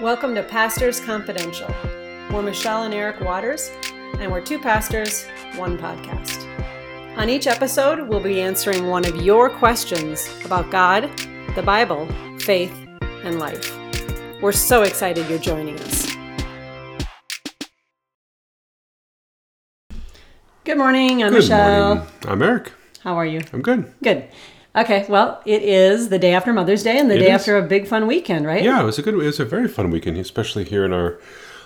Welcome to Pastors Confidential. We're Michelle and Eric Waters, and we're two pastors, one podcast. On each episode, we'll be answering one of your questions about God, the Bible, faith, and life. We're so excited you're joining us. Good morning. I'm Good Michelle. morning. I'm Eric. How are you? I'm good. Good. Okay, well, it is the day after Mother's Day and the It day is. after a big fun weekend, right? Yeah, it was a good. It was a very fun weekend, especially here in our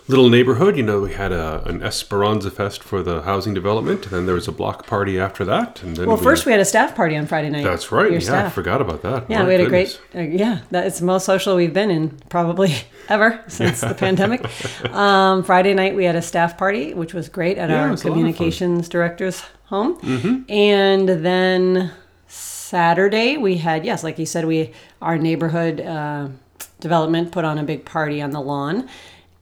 little neighborhood. You know, we had a, an Esperanza Fest for the housing development, and then there was a block party after that, and then Well, first we had a staff party on Friday night. That's right. Your yeah, I forgot about that. Yeah, My we had goodness. a great, uh, yeah, that's the most social we've been in probably ever since the pandemic. Um, Friday night we had a staff party, which was great at Yeah, our was a lot of fun. communications director's home. And then Saturday we had, yes, like you said, we our neighborhood uh, development put on a big party on the lawn.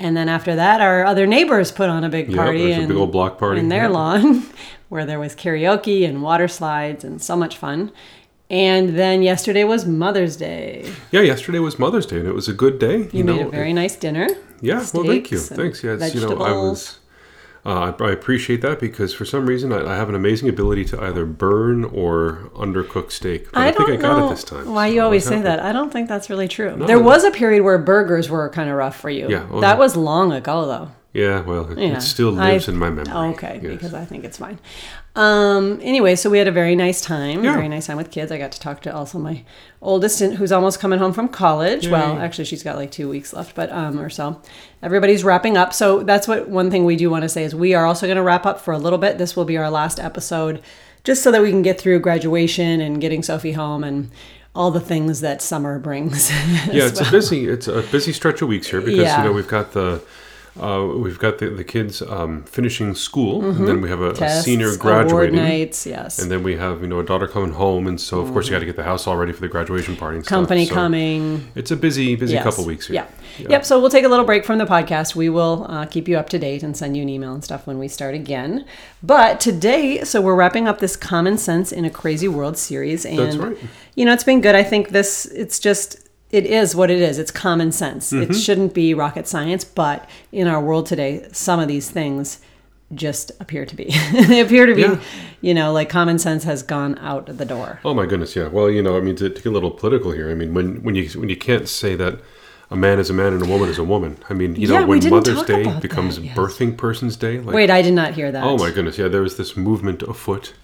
And then after that, our other neighbors put on a big party there was a big old block party. in their Yep. lawn where there was karaoke and water slides and so much fun. And then yesterday was Mother's Day. Yeah, yesterday was Mother's Day, and it was a good day. You, made know, a very nice dinner. Yeah, well, thank you. Thanks. Yeah, it's, you know, I was. Uh, I, I appreciate that because for some reason I, I have an amazing ability to either burn or undercook steak. But I, I think I got it this time. why so you always say that. I don't think that's really true. there no. was a period where burgers were kind of rough for you. Yeah, that yeah. was long ago, though. Yeah, well, it, Yeah. it still I- lives in my memory. Okay, Yes. because I think it's fine. Um, anyway, so we had a very nice time. Yeah. Very nice time with kids. I got to talk to also my oldest, who's almost coming home from college. Well, actually, she's got like two weeks left, but um, or so. Everybody's wrapping up. So that's what one thing we do want to say is we are also going to wrap up for a little bit. This will be our last episode, just so that we can get through graduation and getting Sophie home and all the things that summer brings. yeah, it's a busy it's a busy stretch of weeks here because Yeah. you know we've got the uh, we've got the, the kids um, finishing school and then we have a, a Mm-hmm. Senior graduating nights, yes. and then we have you know a daughter coming home and so of course you got to get the house all ready for the graduation party and Company stuff. So coming. it's a busy busy Yes. couple weeks here Yeah. Yep. So we'll take a little break from the podcast. We will uh, keep you up to date and send you an email and stuff when we start again. But today, so we're wrapping up this Common Sense in a Crazy World series. And, right. you know, it's been good. I think this, it's just, it is what it is. It's common sense. Mm-hmm. It shouldn't be rocket science, but in our world today, some of these things just appear to be. they appear to be, Yeah. you know, like common sense has gone out the door. Oh my goodness, yeah. Well, you know, I mean, to, to get a little political here, I mean, when when you when you can't say that a man is a man and a woman is a woman. I mean, you Yeah, know, when Mother's Day becomes that, yes. birthing person's day, like Wait, I did not hear that. oh my goodness, yeah, there was this movement afoot.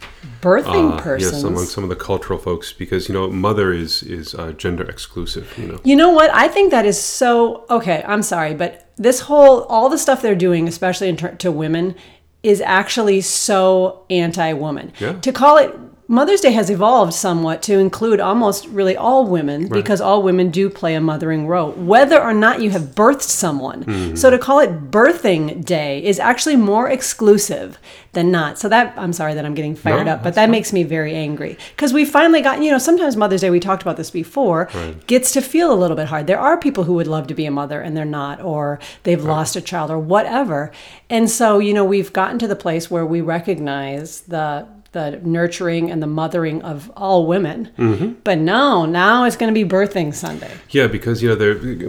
Birthing uh, persons. Yes, among some of the cultural folks, because you know, mother is is uh, gender exclusive. You know, You know what? I think that is so okay. I'm sorry, but this whole all the stuff they're doing, especially in ter- to women, is actually so anti-woman. Yeah. To call it Mother's Day has evolved somewhat to include almost really all women because all women do play a mothering role, whether or not you have birthed someone. Mm-hmm. So to call it Birthing Day is actually more exclusive than not. So that I'm sorry that I'm getting fired No, up, but that makes me very angry because we finally got you know sometimes Mother's Day we talked about this before gets to feel a little bit hard. There are people who would love to be a mother and they're not, or they've lost a child or whatever, and so you know we've gotten to the place where we recognize the the nurturing and the mothering of all women. Mm-hmm. But no, now it's going to be birthing Sunday. yeah, because you know,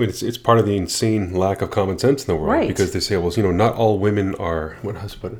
it's, it's part of the insane lack of common sense in the world. Right. Because they say, well, you know, not all women are what how's it put it?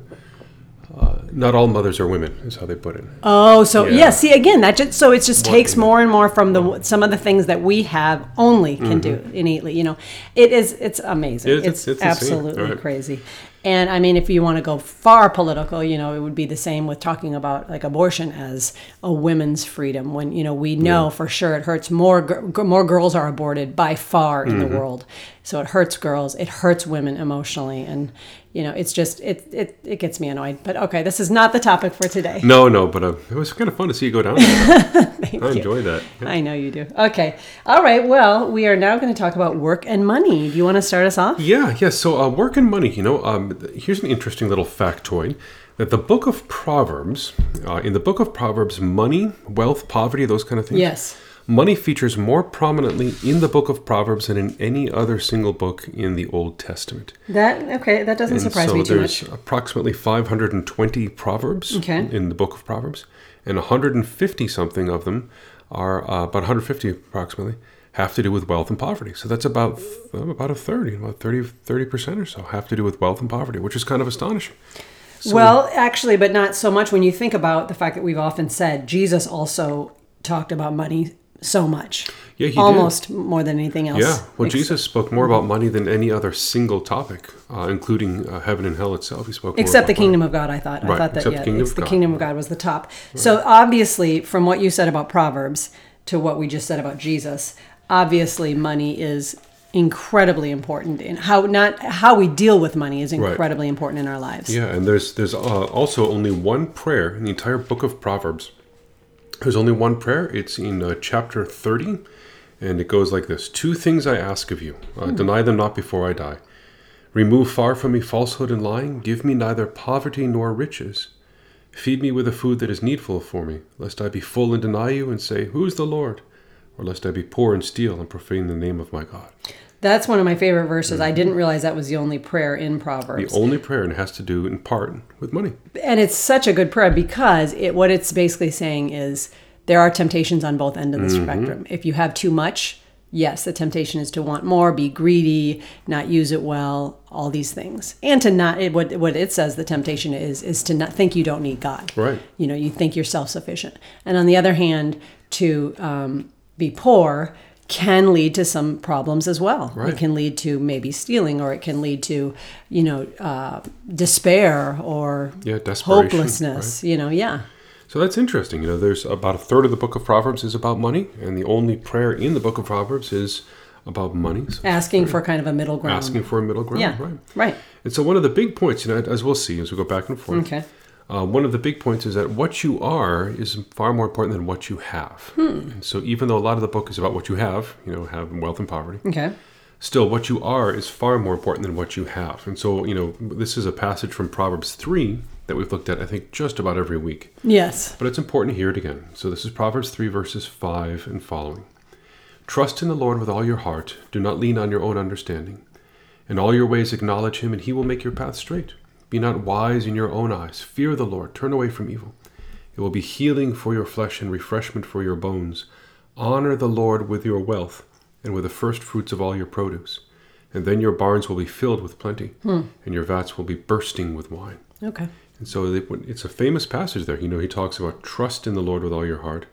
Uh, not all mothers are women, is how they put it. Oh, so yeah. Yeah. see again that just so it just takes more and more from the some of the things that we have only can do innately. You know, it is it's amazing. Mm-hmm. It it's it's- it's absolutely Right. crazy. And I mean, if you want to go far political, you know, it would be the same with talking about like abortion as a women's freedom. When you know we know for sure it hurts more gir- more girls are aborted by far in Mm-hmm. the world. So it hurts girls, it hurts women emotionally, and you know, it's just it it it gets me annoyed. But okay, this is not the topic for today. No, no, but uh, it was kind of fun to see you go down. There. I you. enjoyed that. Yeah. I know you do. Okay. All right. Well, we are now going to talk about work and money. Do you want to start us off? Yeah, yeah. So, uh, work and money. You know, um, here's an interesting little factoid: that the Book of Proverbs, uh, in the Book of Proverbs, money, wealth, poverty, those kind of things. Yes. Money features more prominently in the Book of Proverbs than in any other single book in the Old Testament. That okay. That doesn't And surprise so me too much. there's approximately 520 proverbs Okay. in the book of Proverbs, and 150 something of them are uh, about 150 approximately have to do with wealth and poverty. So that's about about a third, you know, about 30 percent or so have to do with wealth and poverty, which is kind of astonishing. So, well, actually, but not so much when you think about the fact that we've often said Jesus also talked about money so much. Yeah, he almost did. more than anything else. Yeah, well, Jesus spoke more about money than any other single topic, uh, including uh, heaven and hell itself. He spoke except the kingdom money. of God. I thought. Right, I thought that except yeah, the kingdom it's of the God. kingdom of God was the top. Right. So obviously, from what you said about Proverbs to what we just said about Jesus, obviously money is incredibly important in how not how we deal with money is incredibly right. important in our lives. Yeah, and there's there's uh, also only one prayer in the entire book of Proverbs. There's only one prayer. It's in uh, chapter 30 and it goes like this Two things I ask of you, uh, mm. deny them not before I die. Remove far from me falsehood and lying. Give me neither poverty nor riches. Feed me with the food that is needful for me, lest I be full and deny you and say, Who is the Lord? Or lest I be poor and steal and profane the name of my God. That's one of my favorite verses. Mm-hmm. I didn't realize that was the only prayer in Proverbs. The only prayer, and it has to do in part with money. And it's such a good prayer because it what it's basically saying is there are temptations on both ends of the mm-hmm. spectrum. If you have too much, yes, the temptation is to want more, be greedy, not use it well, all these things, and to not. It, what what it says the temptation is is to not think you don't need God. Right. You know, you think you're self sufficient, and on the other hand, to um, be poor can lead to some problems as well. Right. It can lead to maybe stealing, or it can lead to, you know, uh, despair or yeah, hopelessness. Right. You know, yeah. So that's interesting. You know, there's about a third of the book of Proverbs is about money, and the only prayer in the book of Proverbs is about money. So asking for kind of a middle ground. Asking for a middle ground, yeah, right. Right. And so one of the big points, you know, as we'll see as we go back and forth. Okay. Uh, one of the big points is that what you are is far more important than what you have. Hmm. So even though a lot of the book is about what you have, you know, have wealth and poverty. Okay. Still, what you are is far more important than what you have. And so, you know, this is a passage from Proverbs 3 that we've looked at, I think, just about every week. Yes. But it's important to hear it again. So this is Proverbs 3, verses 5 and following. Trust in the Lord with all your heart. Do not lean on your own understanding. In all your ways acknowledge him, and he will make your path straight. Be not wise in your own eyes. Fear the Lord. Turn away from evil. It will be healing for your flesh and refreshment for your bones. Honor the Lord with your wealth and with the first fruits of all your produce. And then your barns will be filled with plenty, hmm. and your vats will be bursting with wine. Okay. And so it's a famous passage there. You know, he talks about trust in the Lord with all your heart,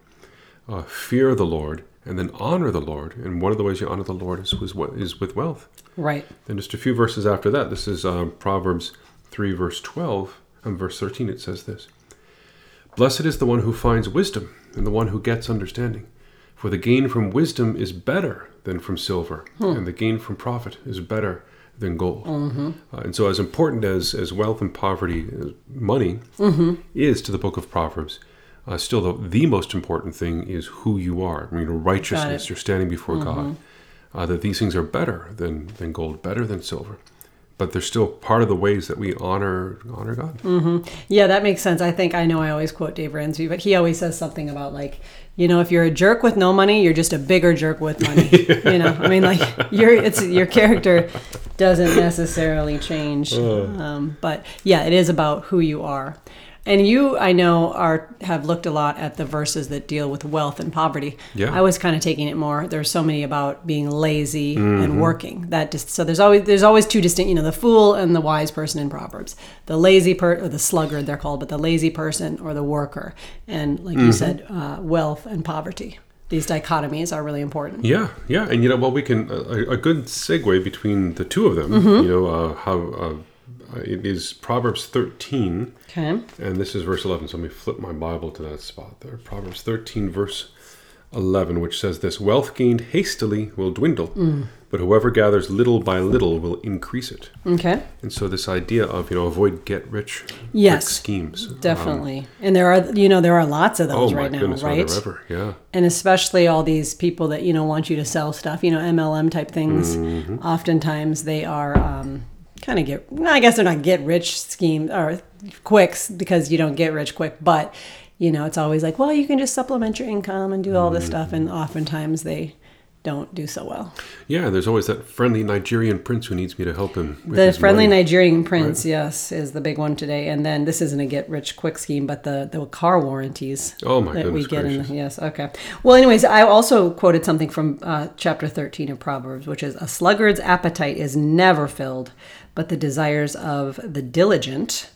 uh, fear the Lord, and then honor the Lord. And one of the ways you honor the Lord is, is, is with wealth. Right. Then just a few verses after that, this is um, Proverbs 3, verse 12. And verse 13, it says this Blessed is the one who finds wisdom, and the one who gets understanding. For the gain from wisdom is better than from silver, hmm. and the gain from profit is better than gold. Mm-hmm. Uh, and so, as important as, as wealth and poverty, uh, money mm-hmm. is to the book of Proverbs, uh, still the, the most important thing is who you are. I mean, righteousness, you're standing before mm-hmm. God. Uh, that these things are better than, than gold, better than silver but they're still part of the ways that we honor honor God. Mm-hmm. Yeah, that makes sense. I think I know I always quote Dave Ramsey, but he always says something about like, you know, if you're a jerk with no money, you're just a bigger jerk with money. yeah. You know, I mean, like your it's your character doesn't necessarily change, uh. um, but yeah, it is about who you are. And you, I know, are have looked a lot at the verses that deal with wealth and poverty. Yeah. I was kind of taking it more. There's so many about being lazy mm-hmm. and working. That just so there's always there's always two distinct. You know, the fool and the wise person in Proverbs. The lazy per or the sluggard they're called, but the lazy person or the worker. And like mm-hmm. you said, uh, wealth and poverty. These dichotomies are really important. Yeah, yeah, and you know, well, we can a, a good segue between the two of them. Mm-hmm. You know, uh, how. Uh, it is Proverbs 13. Okay. And this is verse 11. So let me flip my Bible to that spot there. Proverbs 13, verse 11, which says this Wealth gained hastily will dwindle, mm. but whoever gathers little by little will increase it. Okay. And so this idea of, you know, avoid get rich yes, schemes. Definitely. Um, and there are, you know, there are lots of those oh right now, goodness, right? Ever, yeah. And especially all these people that, you know, want you to sell stuff, you know, MLM type things. Mm-hmm. Oftentimes they are, um, kind of get i guess they're not get rich scheme or quicks because you don't get rich quick but you know it's always like well you can just supplement your income and do all this stuff and mm-hmm. oftentimes they don't do so well. Yeah, there's always that friendly Nigerian prince who needs me to help him. With The friendly money. Nigerian prince, yes, is the big one today. And then this isn't a get rich quick scheme, but the the car warranties Oh my that we get gracious. in. Yes, okay. Well, anyways, I also quoted something from uh, chapter thirteen of Proverbs, which is a sluggard's appetite is never filled, but the desires of the diligent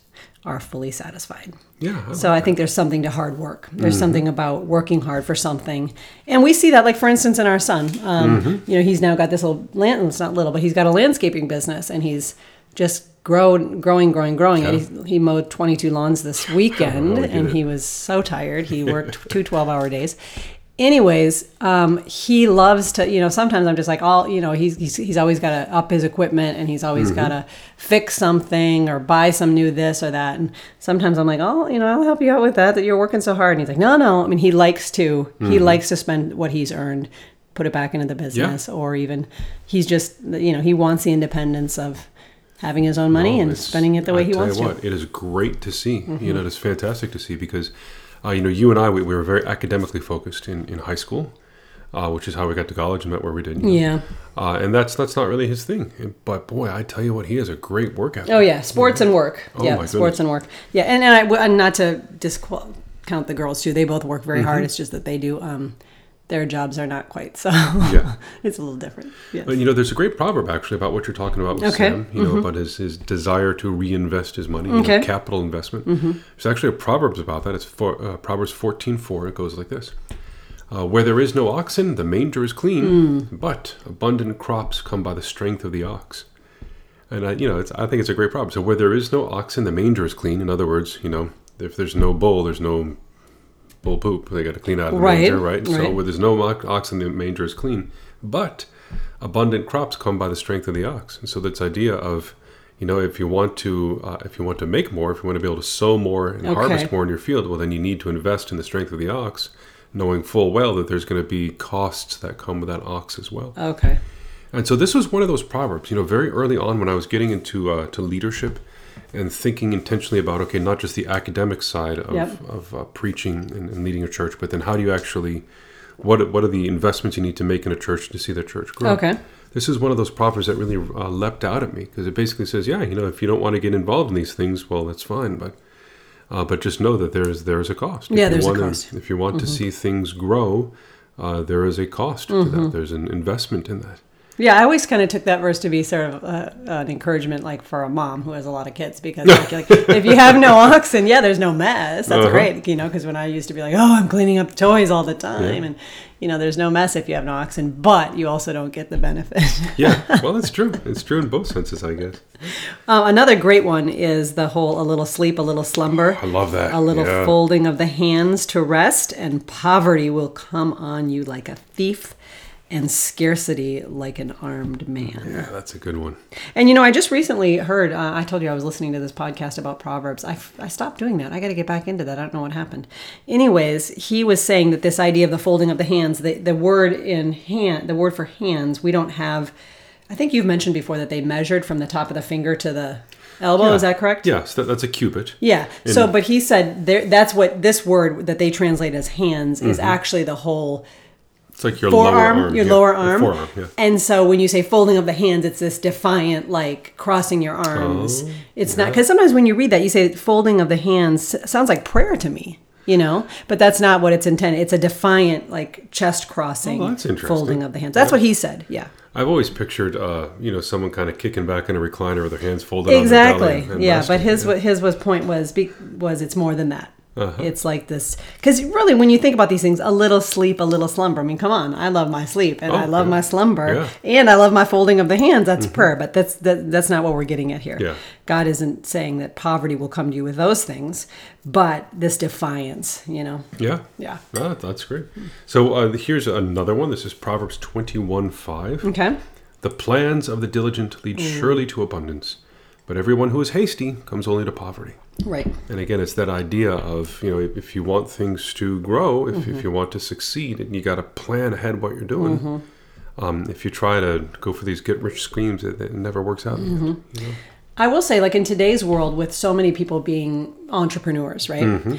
are fully satisfied. Yeah. I So I think there's something to hard work. There's Mm-hmm. something about working hard for something, and we see that, like for instance, in our son. Um, Mm-hmm. You know, he's now got this little land. It's not little, but he's got a landscaping business, and he's just grown, growing, growing, growing. And he, he mowed 22 lawns this weekend, Oh, and he was so tired. He worked two 12-hour days. Anyways, um, he loves to, you know, sometimes I'm just like, all, you know, he's, he's, he's always got to up his equipment and he's always got to fix something or buy some new this or that. And sometimes I'm like, oh, you know, I'll help you out with that, that you're working so hard. And he's like, no, no. I mean, he likes to, he likes to spend what he's earned, put it back into the business or even he's just, you know, he wants the independence of having his own money Oh, and spending it the way I he wants you to. Mm-hmm. it is great to see. You know, it is fantastic to see because, uh, you know, you and I, we, we were very academically focused in, in high school, uh, which is how we got to college and met where we did. you know. Yeah. Uh, and that's that's not really his thing. But boy, I tell you what, he has a great workout. Oh yeah, sports and work. Oh, yeah, sports goodness. and work. Yeah, and, and I and not to discount the girls too. They both work very Mm-hmm. hard. It's just that they do. Um, their jobs are not quite so. Yeah. it's a little different. Yeah. But you know, there's a great proverb actually about what you're talking about with Okay. Mm-hmm. Sam. You know, about his, his desire to reinvest his money, you know, Okay. Mm-hmm. capital investment. There's actually a proverbs about that. It's for, uh, Proverbs 14:4. It goes like this: uh, Where there is no oxen, the manger is clean, Mm. but abundant crops come by the strength of the ox. And I, you know, it's, I think it's a great proverb. So where there is no oxen, the manger is clean. In other words, you know, if there's no bull, there's no bull poop. They got to clean out the Right, manger, right? So right. where there's no ox- oxen, the manger is clean. But abundant crops come by the strength of the ox. And so this idea of, you know, if you want to, uh, if you want to make more, if you want to be able to sow more and Okay. harvest more in your field, well, then you need to invest in the strength of the ox, knowing full well that there's going to be costs that come with that ox as well. okay. And so this was one of those proverbs, you know, very early on when I was getting into uh, to leadership and thinking intentionally about okay, not just the academic side of, Yep. of uh, preaching and, and leading a church, but then how do you actually what what are the investments you need to make in a church to see the church grow? Okay. This is one of those proverbs that really uh, leapt out at me because it basically says, yeah, you know, if you don't want to get involved in these things, well, that's fine, but uh, but just know that there is there is a cost. If Yeah, you there's a cost. Mm-hmm. If you want to see things grow, uh, there is a cost to that. There's an investment in that. Yeah, I always kind of took that verse to be sort of uh, an encouragement, like for a mom who has a lot of kids, because like, like, if you have no oxen, yeah, there's no mess. That's Uh-huh. great, you know. Because when I used to be like, oh, I'm cleaning up toys all the time, and you know, there's no mess if you have no oxen, but you also don't get the benefit. Yeah, well, that's true. It's true in both senses, I guess. Uh, another great one is the whole a little sleep, a little slumber. I love that. A little Yeah. folding of the hands to rest, and poverty will come on you like a thief, and scarcity like an armed man. Yeah, that's a good one. And you know, I just recently heard, uh, I told you I was listening to this podcast about Proverbs. I, I stopped doing that. I got to get back into that. I don't know what happened. Anyways, he was saying that this idea of the folding of the hands, the, the word in hand, the word for hands, we don't have, I think you've mentioned before that they measured from the top of the finger to the elbow. Is that correct? Yes, that, that's a cubit. Yeah. So, but he said there, that's what this word that they translate as hands is actually the whole It's like your lower forearm, arm. your yeah, lower your arm. Forearm, yeah. And so when you say folding of the hands, it's this defiant, like crossing your arms. Oh, it's not because sometimes when you read that, you say folding of the hands sounds like prayer to me. You know, but that's not what it's intended. It's a defiant, like chest crossing, Oh, that's interesting. folding of the hands. That's what he said. Yeah, I've always pictured, uh, you know, someone kind of kicking back in a recliner with their hands folded on their belly exactly. Yeah, but his yeah. his was point was be, was it's more than that. Uh-huh. It's like this because really, when you think about these things, a little sleep, a little slumber. I mean, come on, I love my sleep and Oh, I love yeah. my slumber, Yeah. Mm-hmm. and I love my folding of the hands. That's prayer, but that's that, that's not what we're getting at here. Yeah. God isn't saying that poverty will come to you with those things, but this defiance. You know, Yeah. yeah. Ah, that's great. So uh, here's another one. This is Proverbs 21 5. Okay. The plans of the diligent lead Mm. surely to abundance, but everyone who is hasty comes only to poverty. Right. And again, it's that idea of, you know, if, you want things to grow, if, Mm-hmm. if you want to succeed, and you got to plan ahead what you're doing. Mm-hmm. Um, if you try to go for these get rich schemes, it, it never works out. in the end, Mm-hmm. you know? I will say, like in today's world, with so many people being entrepreneurs, right?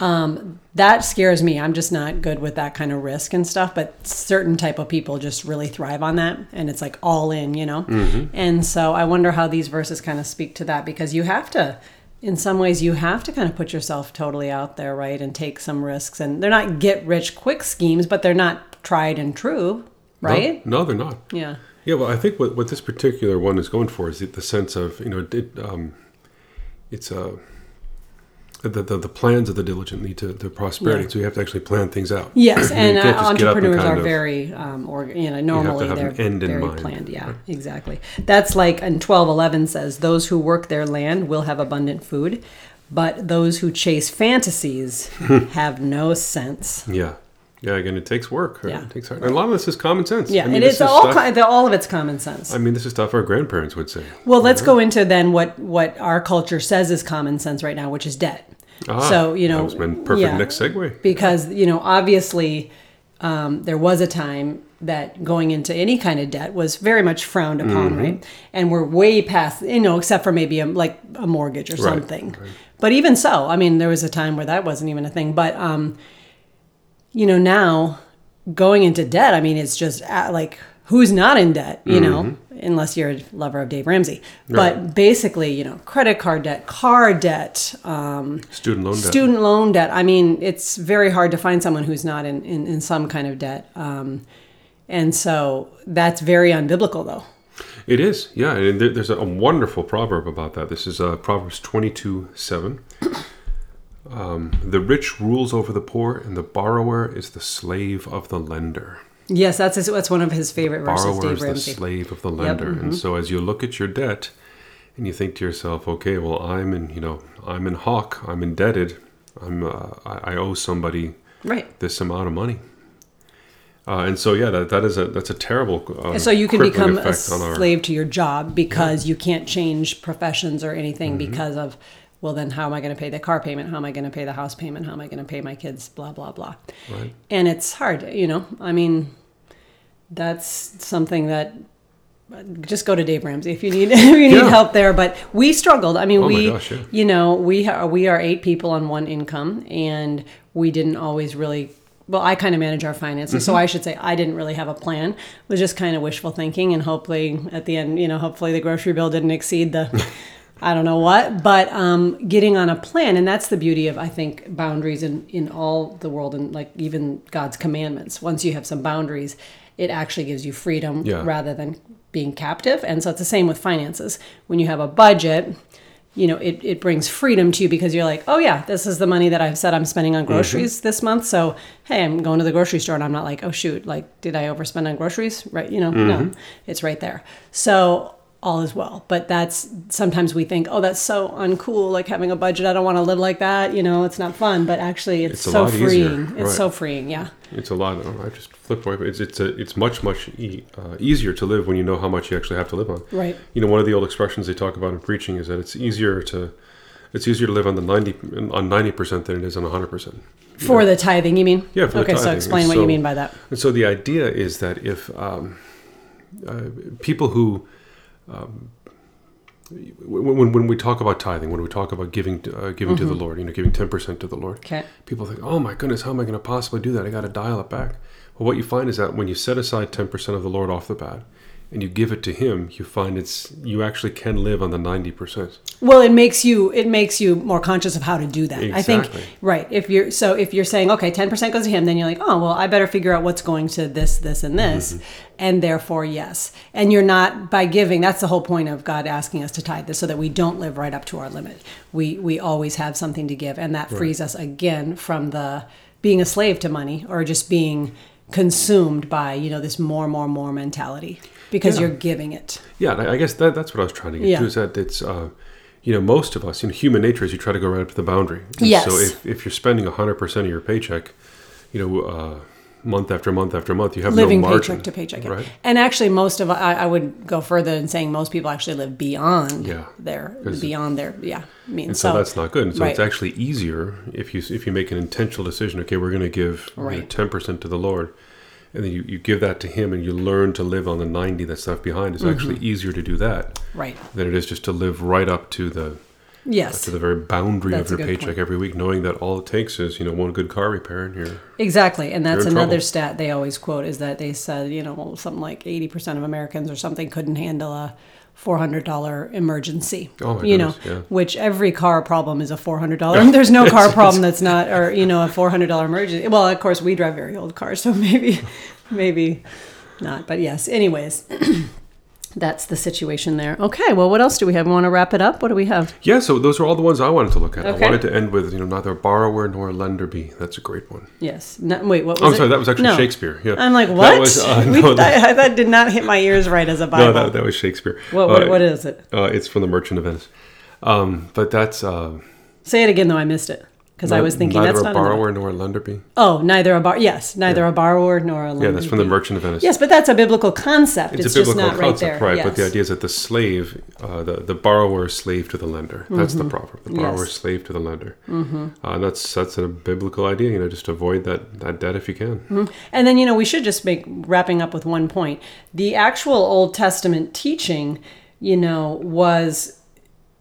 Mm-hmm. that scares me. I'm just not good with that kind of risk and stuff. But certain type of people just really thrive on that, and it's like all in, you know. And so I wonder how these verses kind of speak to that because you have to, in some ways, you have to kind of put yourself totally out there, right, and take some risks. And they're not get rich quick schemes, but they're not tried and true, right? No, no, they're not. Yeah. Yeah, well, I think what, what this particular one is going for is the, the sense of you know it, um, it's uh, the, the the plans of the diligent lead to, to prosperity. Yeah. So you have to actually plan things out. Yes, and uh, can't just get up and entrepreneurs are very, um, or you know, normally have they're end in very mind. planned. Yeah, exactly. That's like in twelve eleven says, "Those who work their land will have abundant food, but those who chase fantasies have no sense." Yeah, yeah. Again, it takes work. right? Yeah. it takes hard. And a lot of this is common sense. Yeah, I mean, and it's is all stuff- all of it's common sense. I mean, this is stuff our grandparents would say. Well, let's go into then what what our culture says is common sense right now, which is debt. Ah, so you know, that was my perfect yeah. next segue. because you know obviously um, there was a time that going into any kind of debt was very much frowned upon Mm-hmm. right and we're way past you know except for maybe a, like a mortgage or Right, something but even so i mean there was a time where that wasn't even a thing but um, you know now going into debt i mean it's just uh, like who's not in debt you know unless you're a lover of dave ramsey but Mm-hmm. Basically you know credit card debt car debt um, Student loan debt. student loan debt i mean it's very hard to find someone who's not in, in, in some kind of debt um, and so that's very unbiblical though It is, yeah. And there, there's a, a wonderful proverb about that. This is uh, Proverbs 22 7. Um, the rich rules over the poor, and the borrower is the slave of the lender. yes that's his, that's one of his favorite verses Borrower dave is the slave of the lender. mm-hmm. And so as you look at your debt, and you think to yourself, okay, well, I'm in, you know, I'm in hawk, I'm indebted, I'm, uh, I, I owe somebody right this amount of money. Uh, and so, yeah, that, that is a that's a terrible. Uh, so you can become a on our- slave to your job because you can't change professions or anything Mm-hmm. because of well then how am i going to pay the car payment how am i going to pay the house payment how am i going to pay my kids blah blah blah Right. and it's hard you know i mean that's something that just go to Dave Ramsey if you need if you need Yeah. help there. But we struggled. I mean, Oh we gosh, yeah. you know we ha- we are eight people on one income, and we didn't always really. Well, I kind of manage our finances, Mm-hmm. so I should say I didn't really have a plan. It was just kind of wishful thinking, and hopefully at the end, you know, hopefully the grocery bill didn't exceed the. I don't know what, but um, getting on a plan, and that's the beauty of I think boundaries in in all the world, and like even God's commandments. Once you have some boundaries, it actually gives you freedom Yeah. rather than being captive. And so it's the same with finances. When you have a budget, you know, it, it brings freedom to you because you're like, oh yeah, this is the money that I've said I'm spending on groceries this month. So hey, I'm going to the grocery store and I'm not like, oh shoot, like did I overspend on groceries? Right, you know, no, it's right there. So all is well. But that's sometimes we think, oh, that's so uncool, like having a budget. I don't want to live like that. You know, it's not fun. But actually, it's, It's so freeing. It's so freeing. Yeah. It's a lot. oh, I just flipped away. It's it's a, it's much much e- uh, easier to live when you know how much you actually have to live on. Right. You know, one of the old expressions they talk about in preaching is that it's easier to it's easier to live on the ninety on ninety percent than it is on hundred percent. For the tithing, you mean? Yeah, for the okay, so explain what So- you mean by that. And so the idea is that if um, uh, people who um, when, when, we talk about tithing, when we talk about giving uh, giving to the Lord, you know, giving ten percent to the Lord, Okay. people think, "Oh my goodness, how am I going to possibly do that? I got to dial it back." Well, what you find is that when you set aside ten percent of the Lord off the bat and you give it to Him, you find it's you actually can live on the ninety percent. Well, it makes you it makes you more conscious of how to do that. I think right. If you're so if you're saying okay, ten percent goes to him, then you're like, oh well, I better figure out what's going to this, this, and this, Mm-hmm. and therefore yes. And you're not by giving. That's the whole point of God asking us to tithe this, so that we don't live right up to our limit. We we always have something to give, and that frees us again from the being a slave to money or just being consumed by you know this more, more, more mentality because Yeah. you're giving it. Yeah, I guess that that's what I was trying to get Yeah. to is that it's uh, you know most of us, you know, human nature is you try to go right up to the boundary. And Yes. So if, if you're spending hundred percent of your paycheck, you know, uh, month after month after month, you have living no margin, paycheck to paycheck. right? And actually, most of I, I would go further in saying most people actually live beyond Yeah. their beyond their yeah. I mean, And so, so, that's not good. And so it's actually easier if you if you make an intentional decision. Okay, we're going to give Right. ten percent to the Lord, and then you, you give that to Him, and you learn to live on the ninety that's left behind. It's actually Mm-hmm. easier to do that right. than it is just to live right up to the Yes. to the very boundary That's of your paycheck point. every week, knowing that all it takes is you know one good car repair and you're Exactly, and that's another trouble. stat they always quote is that they said you know something like eighty percent of Americans or something couldn't handle a four hundred dollar emergency. Oh my you know, yeah. which every car problem is a four hundred dollar. There's no car problem that's not or you know a four hundred dollar emergency. Well, of course we drive very old cars, so maybe maybe not. But yes, anyways. That's the situation there. Okay, well, what else do we have? We want to wrap it up? What do we have? yeah. So those are all the ones I wanted to look at. Okay. I wanted to end with you know neither a borrower nor a lender be. That's a great one. Yes. No, wait, what was Oh, I'm it? sorry, that was actually No. Shakespeare. Yeah, I'm like, That what? was, uh, We- no, that, that, that did not hit my ears right as a Bible. no, that, that was Shakespeare. what, what, Uh, what is it? Uh, it's from the Merchant of Venice. Um, but that's uh, Say it again, though. I missed it because I was thinking neither that's a in the- borrower nor a lender be. oh, neither a bar. Yes, neither a borrower nor a lender. Yeah, that's from the. Merchant of Venice. Yes, but that's a biblical concept. It's, It's, a biblical just not right concept, there. right? Yes. But the idea is that the slave, uh, the the borrower is slave to the lender. That's the proverb. The borrower Mm-hmm. Yes. is slave to the lender. Mm-hmm. Uh, that's that's a biblical idea. You know, just avoid that that debt if you can. And then, you know, we should just make wrapping up with one point. The actual Old Testament teaching, you know, was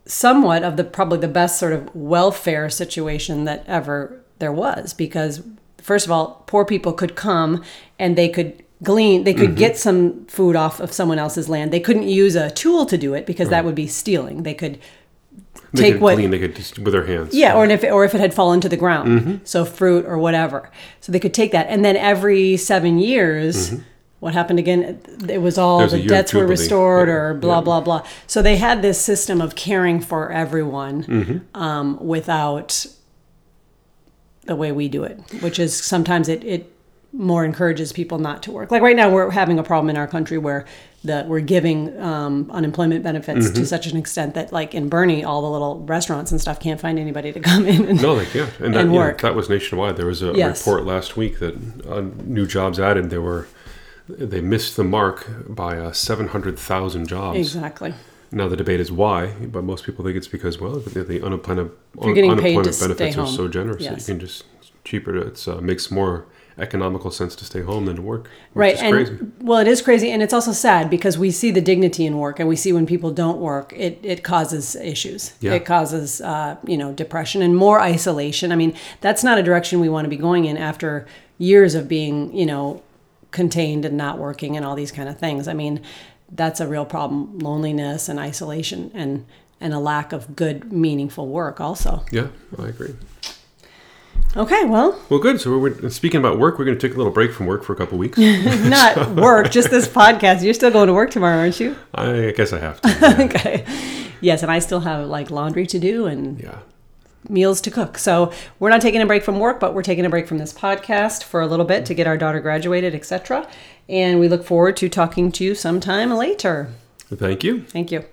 somewhat of the probably the best sort of welfare situation that ever there was because first of all, poor people could come and they could glean they could mm-hmm. get some food off of someone else's land. They couldn't use a tool to do it because that would be stealing. They could They take could what clean. They could just with their hands. yeah, or if or if it had fallen to the ground, mm-hmm. so fruit or whatever. So they could take that, and then every seven years, mm-hmm. What happened again? It was all There's the debts were restored, Yeah, or blah yeah. blah blah. So they had this system of caring for everyone um, without the way we do it, which is sometimes it it more encourages people not to work. Like right now, we're having a problem in our country where that we're giving um, unemployment benefits Mm-hmm. to such an extent that, like in Bernie, all the little restaurants and stuff can't find anybody to come in. And, No, like yeah, and, that, And work. that was nationwide. There was a Yes. report last week that uh, new jobs added. There were they missed the mark by uh, seven hundred thousand jobs. Exactly. Now the debate is why, but most people think it's because well, the, the unemployment, paid unemployment benefits are so generous Yes. that you can just it's cheaper. To, it's uh, makes more economical sense to stay home than to work. Right. And crazy. well, it is crazy. And it's also sad because we see the dignity in work and we see when people don't work, it, it causes issues. Yeah. It causes, uh, you know, depression and more isolation. I mean, that's not a direction we want to be going in after years of being, you know, contained and not working and all these kind of things. I mean, that's a real problem loneliness and isolation and, and a lack of good, meaningful work also. Yeah, I agree. Okay, well, Well, good. So we're speaking about work. We're going to take a little break from work for a couple weeks. not work, just this podcast. You're still going to work tomorrow, aren't you? I guess I have to. Yeah. okay. Yes, and I still have like laundry to do and yeah. Meals to cook. So we're not taking a break from work, but we're taking a break from this podcast for a little bit to get our daughter graduated, etc. And we look forward to talking to you sometime later. Thank you. Thank you.